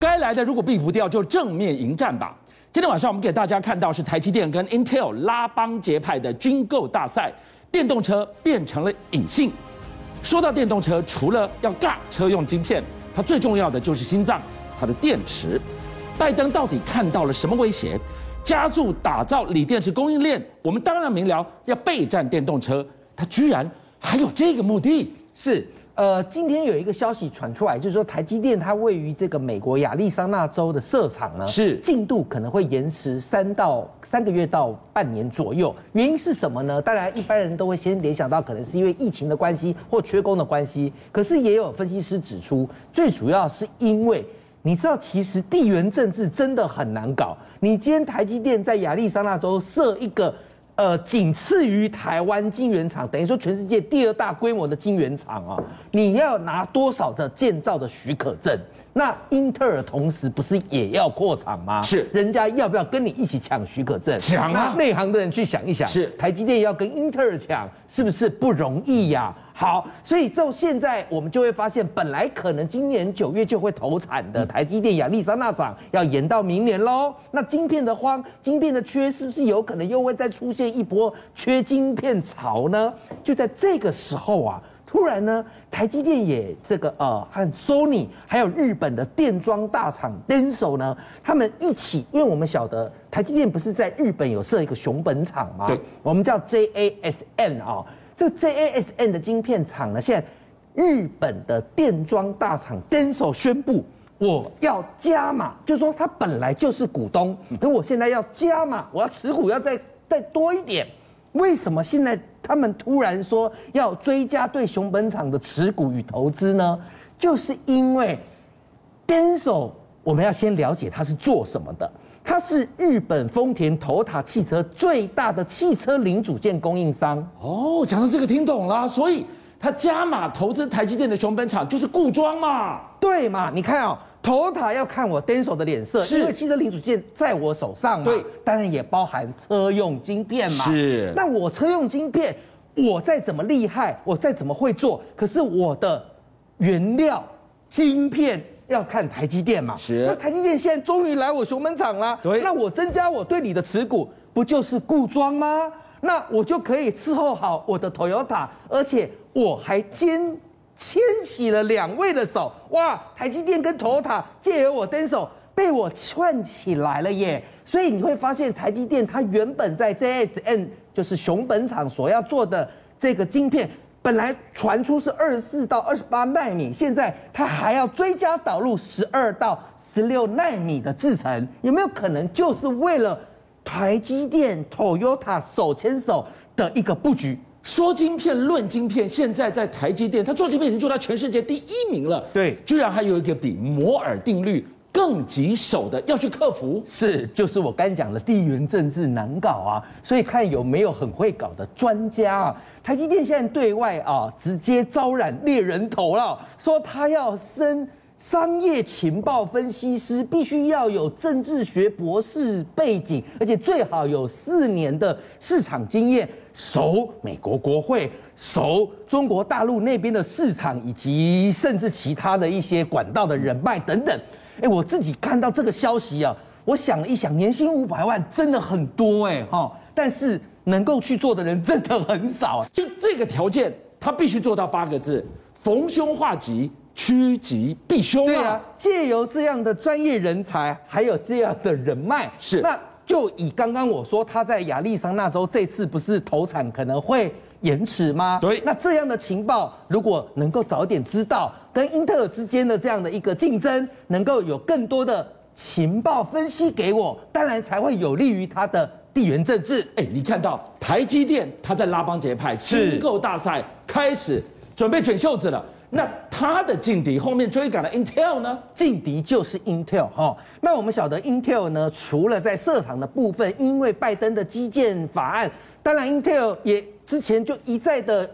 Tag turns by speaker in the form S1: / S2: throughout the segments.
S1: 该来的如果避不掉，就正面迎战吧。今天晚上我们给大家看到是台积电跟 Intel 拉帮结派的军购大赛，电动车变成了隐性。说到电动车，除了要尬车用晶片，它最重要的就是心脏，它的电池。拜登到底看到了什么威胁？加速打造锂电池供应链，我们当然明了要备战电动车，他居然还有这个目的，
S2: 是。呃，今天有一个消息传出来，就是说台积电它位于这个美国亚利桑那州的设厂呢，
S1: 是
S2: 进度可能会延迟三到三个月到半年左右。原因是什么呢？当然，一般人都会先联想到可能是因为疫情的关系或缺工的关系。可是也有分析师指出，最主要是因为你知道，其实地缘政治真的很难搞。你今天台积电在亚利桑那州设一个。呃，仅次于台湾晶圆厂，等于说全世界第二大规模的晶圆厂啊，你要拿多少的建造的许可证？那英特尔同时不是也要扩厂吗？
S1: 是，
S2: 人家要不要跟你一起抢许可证？
S1: 抢啊！
S2: 内行的人去想一想，
S1: 是
S2: 台积电要跟英特尔抢，是不是不容易呀？好，所以到现在我们就会发现，本来可能今年九月就会投产的台积电亚利桑那厂，要延到明年喽。那晶片的荒，晶片的缺，是不是有可能又会再出现一波缺晶片潮呢？就在这个时候啊，突然呢，台积电也这个呃和 Sony 还有日本的电装大厂 Denso 呢，他们一起，因为我们晓得台积电不是在日本有设一个熊本厂吗？
S1: 对，
S2: 我们叫 JASN 啊。这 JASN 的晶片厂呢，现在日本的电装大厂 Denso 宣布，我要加码，就是说他本来就是股东，可我现在要加码，我要持股要再再多一点。为什么现在他们突然说要追加对熊本厂的持股与投资呢？就是因为 Denso，我们要先了解它是做什么的。它是日本丰田 Toyota 汽车最大的汽车零组件供应商
S1: 哦。讲到这个听懂了，所以他加码投资台积电的熊本厂就是固装嘛？
S2: 对嘛？你看哦，Toyota 要看我 Denso 的脸色，因为汽车零组件在我手上嘛。
S1: 对，
S2: 当然也包含车用晶片嘛。
S1: 是。
S2: 那我车用晶片，我再怎么厉害，我再怎么会做，可是我的原料晶片。要看台积电嘛？
S1: 是。
S2: 那台积电现在终于来我熊本厂了。
S1: 对。
S2: 那我增加我对你的持股，不就是固装吗？那我就可以伺候好我的 Toyota，而且我还牵牵起了两位的手。哇！台积电跟 Toyota 借由我 Denso 被我串起来了耶。所以你会发现，台积电它原本在 J S N 就是熊本厂所要做的这个晶片。本来传出是二十四到二十八奈米，现在它还要追加导入十二到十六奈米的制程，有没有可能就是为了台积电、Toyota 手牵手的一个布局？
S1: 说晶片论晶片，现在在台积电，它做晶片已经做到全世界第一名了。
S2: 对，
S1: 居然还有一个比摩尔定律更棘手的要去克服，
S2: 是就是我刚讲的地缘政治难搞啊，所以看有没有很会搞的专家啊。台积电现在对外啊直接招揽猎人头了，说他要升商业情报分析师，必须要有政治学博士背景，而且最好有四年的市场经验，熟美国国会，熟中国大陆那边的市场，以及甚至其他的一些管道的人脉等等。哎，我自己看到这个消息啊，我想了一想，年薪五百万真的很多哎哈，但是能够去做的人真的很少。
S1: 就这个条件，他必须做到八个字：逢凶化吉，趋吉避凶啊。
S2: 对啊，借由这样的专业人才，还有这样的人脉，
S1: 是。
S2: 那就以刚刚我说他在亚利桑那州这次不是投产可能会延迟吗？
S1: 对。
S2: 那这样的情报，如果能够早点知道。跟英特尔之间的这样的一个竞争，能够有更多的情报分析给我，当然才会有利于他的地缘政治。
S1: 哎，你看到台积电它在拉帮结派，军购大赛开始准备卷袖子了。那它的劲敌后面追赶的 Intel 呢？
S2: 劲敌就是 Intel 哈。那我们晓得 Intel 呢，除了在设厂的部分，因为拜登的基建法案，当然 Intel 也之前就一再的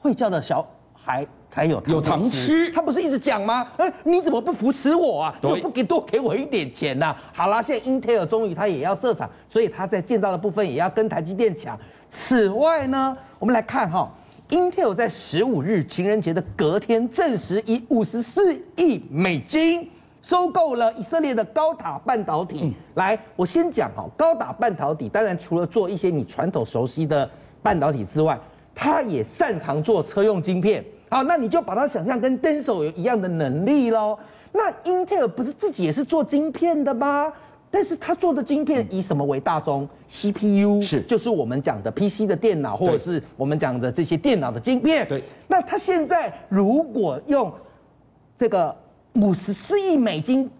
S2: 会叫的小孩。才有
S1: 有糖吃，
S2: 他不是一直讲吗？哎，你怎么不扶持我啊？
S1: 对，
S2: 不给多给我一点钱呐、啊？好啦，现在 Intel 终于他也要设厂，所以他在建造的部分也要跟台积电抢。此外呢，我们来看哈，Intel 在十五日情人节的隔天证实，以五十四亿美金收购了以色列的高塔半导体。嗯、来，我先讲哈，高塔半导体当然除了做一些你传统熟悉的半导体之外，它也擅长做车用晶片。好，那你就把它想象跟 Denso 有一样的能力喽。那 Intel 不是自己也是做晶片的吗？但是他做的晶片以什么为大宗？CPU 是，就是我们讲的 PC 的电脑，或者是我们讲的这些电脑的晶片。对。那他现在如果用这个五十四亿美金，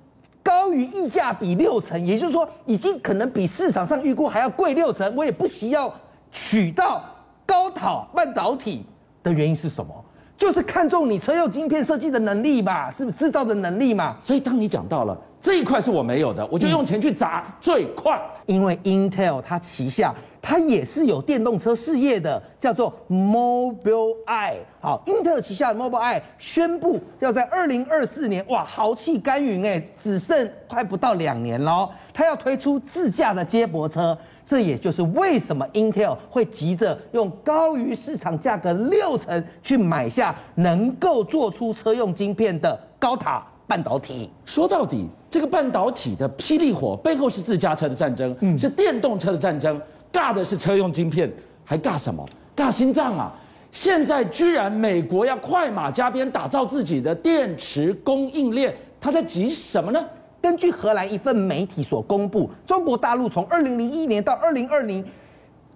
S2: 高于溢价比六成，也就是说，已经可能比市场上预估还要贵六成，我也不惜要取到高塔半导体的原因是什么？就是看中你车用晶片设计的能力嘛，是不是制造的能力嘛？
S1: 所以当你讲到了这一块是我没有的，我就用钱去砸最快。
S2: 因为 Intel 它旗下它也是有电动车事业的，叫做 Mobileye。好，Intel 旗下的 Mobileye 宣布要在二零二四年，哇，豪气干云哎，只剩快不到两年喽，它要推出自驾的接驳车。这也就是为什么 Intel 会急着用高于市场价格六成去买下能够做出车用晶片的高塔半导体。
S1: 说到底，这个半导体的霹雳火背后是自家车的战争，嗯，是电动车的战争，尬的是车用晶片，还尬什么？尬心脏啊！现在居然美国要快马加鞭打造自己的电池供应链，他在急什么呢？
S2: 根据荷兰一份媒体所公布，中国大陆从二零零一年到二零二零，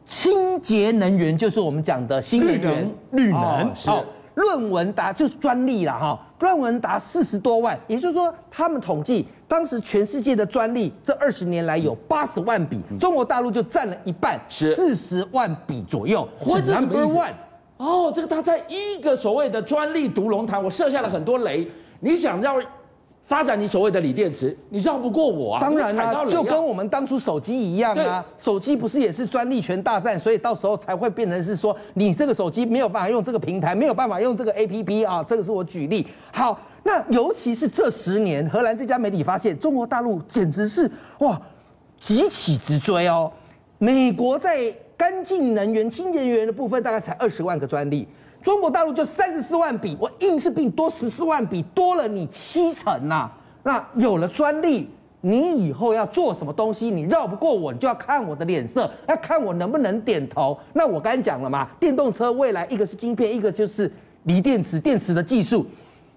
S2: 清洁能源就是我们讲的新能源绿能，好，论文达就是专利了哈，论文达四十多万，也就是说，他们统计当时全世界的专利这二十年来有八十万笔，中国大陆就占了一半，四十万笔左右。
S1: 或者什么意思？哦，这个他在一个所谓的专利独龙潭，我设下了很多雷，你想要。发展你所谓的锂电池，你绕不过我啊！
S2: 当然啦，就跟我们当初手机一样啊，手机不是也是专利权大战，所以到时候才会变成是说，你这个手机没有办法用这个平台，没有办法用这个 APP 啊，这个是我举例。好，那尤其是这十年，荷兰这家媒体发现，中国大陆简直是哇，急起直追哦。美国在干净能源、清洁能源的部分大概才二十万个专利。中国大陆就三十四万笔，我硬是比你多十四万笔，多了你七成呐、啊。那有了专利，你以后要做什么东西，你绕不过我，你就要看我的脸色，要看我能不能点头。那我刚才讲了嘛，电动车未来一个是晶片，一个就是锂电池，电池的技术，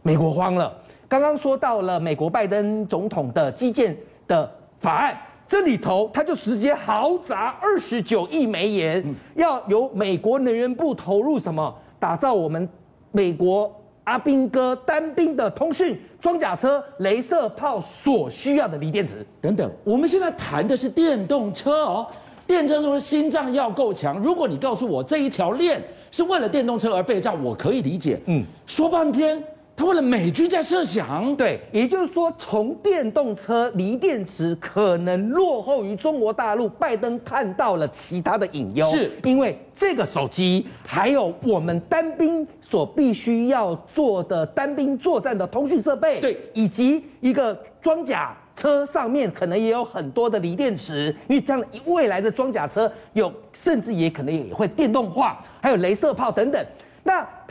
S2: 美国慌了。刚刚说到了美国拜登总统的基建的法案，这里头他就直接豪砸二十九亿美元，要由美国能源部投入什么？打造我们美国阿兵哥单兵的通讯装甲车、镭射炮所需要的锂电池等等。
S1: 我们现在谈的是电动车哦，电车说心脏要够强。如果你告诉我这一条链是为了电动车而备战，我可以理解。嗯，说半天。他为了美军在设想，
S2: 对，也就是说，从电动车锂电池可能落后于中国大陆，拜登看到了其他的隐忧，是。因为这个手机还有我们单兵所必须要做的单兵作战的通讯设备，对，以及一个装甲车上面可能也有很多的锂电池，因为这样未来的装甲车有，甚至也可能也会电动化，还有镭射炮等等。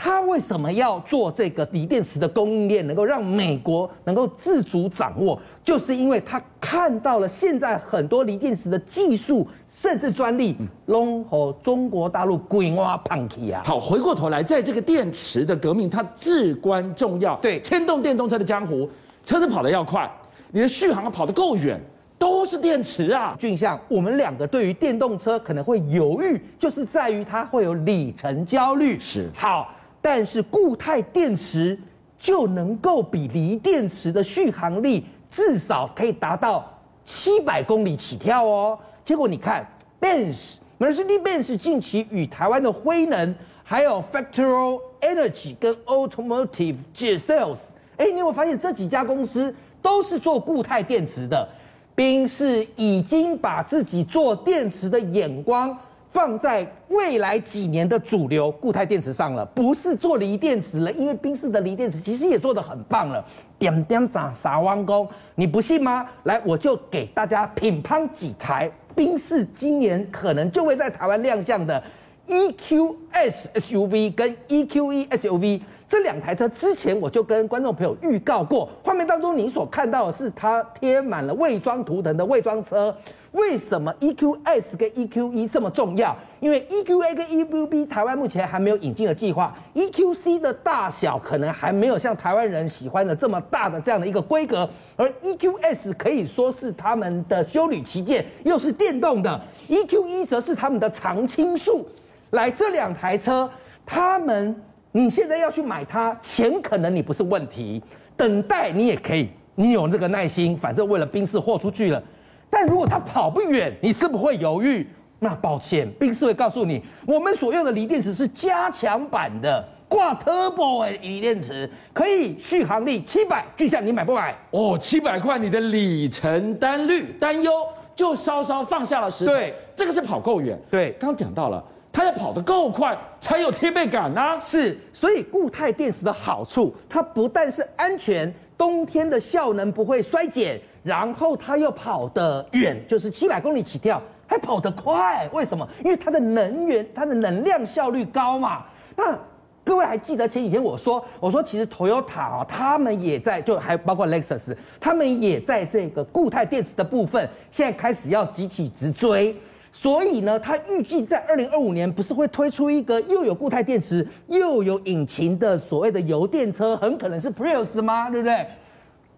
S2: 那他为什么要做这个锂电池的供应链，能够让美国能够自主掌握？就是因为他看到了现在很多锂电池的技术，甚至专利，拢和中国大陆规划放弃啊。
S1: 好，回过头来，在这个电池的革命，它至关重要。对，牵动电动车的江湖，车子跑得要快，你的续航跑得够远。都是电池啊，
S2: 俊相，我们两个对于电动车可能会犹豫，就是在于它会有里程焦虑。是好，但是固态电池就能够比锂电池的续航力至少可以达到七百公里起跳哦。结果你看，Benz、Mercedes-Benz 近期与台湾的辉能，还有 factoral Energy 跟 Automotive G Sales，哎，你有没有发现这几家公司都是做固态电池的？宾士已经把自己做电池的眼光放在未来几年的主流固态电池上了，不是做锂电池了。因为宾士的锂电池其实也做得很棒了，点点砸撒弯工，你不信吗？来，我就给大家品乓几台宾士今年可能就会在台湾亮相的 EQS SUV 跟 EQE SUV。这两台车之前我就跟观众朋友预告过，画面当中你所看到的是它贴满了伪装图腾的伪装车。为什么 EQS 跟 EQE 这么重要？因为 EQA 跟 EQB 台湾目前还没有引进的计划，EQC 的大小可能还没有像台湾人喜欢的这么大的这样的一个规格，而 EQS 可以说是他们的修旅旗舰，又是电动的，EQE 则是他们的常青树。来，这两台车，他们你现在要去买它，钱可能你不是问题，等待你也可以，你有这个耐心，反正为了宾士豁出去了。但如果它跑不远，你是不是会犹豫？那抱歉，宾士会告诉你，我们所用的锂电池是加强版的挂 turbo 的锂电池，可以续航力七百。巨匠，你买不买？
S1: 哦，七百块，你的里程单率担忧就稍稍放下了石头。
S2: 对，
S1: 这个是跑够远。
S2: 对，
S1: 刚讲到了，它要跑得够快才有贴背感啊。
S2: 是，所以固态电池的好处，它不但是安全，冬天的效能不会衰减。然后它又跑得远，就是七百公里起跳，还跑得快。为什么？因为它的能源、它的能量效率高嘛。那各位还记得前几天我说，我说其实 Toyota 啊，他们也在，就还包括 Lexus，他们也在这个固态电池的部分，现在开始要急起直追。所以呢，他预计在二零二五年不是会推出一个又有固态电池又有引擎的所谓的油电车，很可能是 Prius 吗？对不对？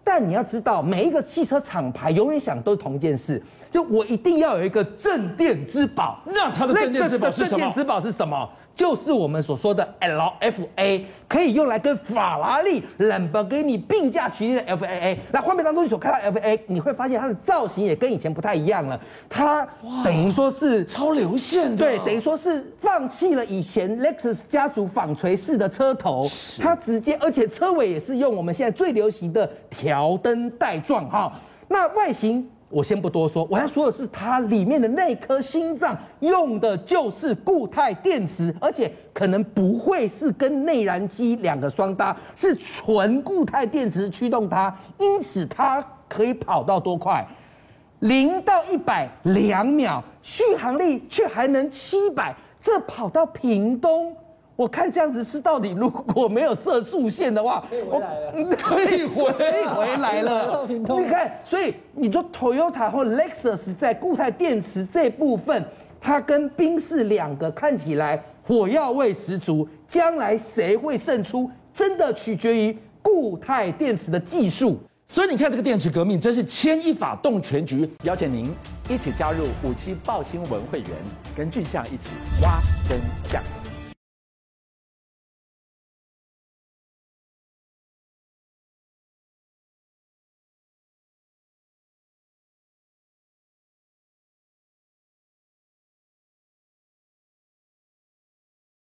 S2: 但你要知道，每一个汽车厂牌永远想都是同一件事，就我一定要有一个镇店之宝。
S1: 那它的镇店之宝是什么？镇
S2: 店之宝是什么？就是我们所说的 LFA，可以用来跟法拉利、兰博基尼并驾齐驱的 FAA。那画面当中你所看到 FAA，你会发现它的造型也跟以前不太一样了。它等于说是
S1: 超流线的，
S2: 对，等于说是放弃了以前 Lexus 家族纺锤式的车头，它直接，而且车尾也是用我们现在最流行的条灯带状哈。那外形。我先不多说，我要说的是它里面的那颗心脏用的就是固态电池，而且可能不会是跟内燃机两个双搭，是纯固态电池驱动它，因此它可以跑到多快？零到一百两秒，续航力却还能七百，这跑到屏东。我看这样子是到底如果没有射速线的话，
S1: 可以回来了，可以回
S2: 可以回来了。你看，所以你说 Toyota 或 Lexus 在固态电池这部分，它跟宾士两个看起来火药味十足，将来谁会胜出，真的取决于固态电池的技术。
S1: 所以你看这个电池革命真是牵一发动全局，
S3: 邀请您一起加入五七报新闻会员，跟俊相一起挖真。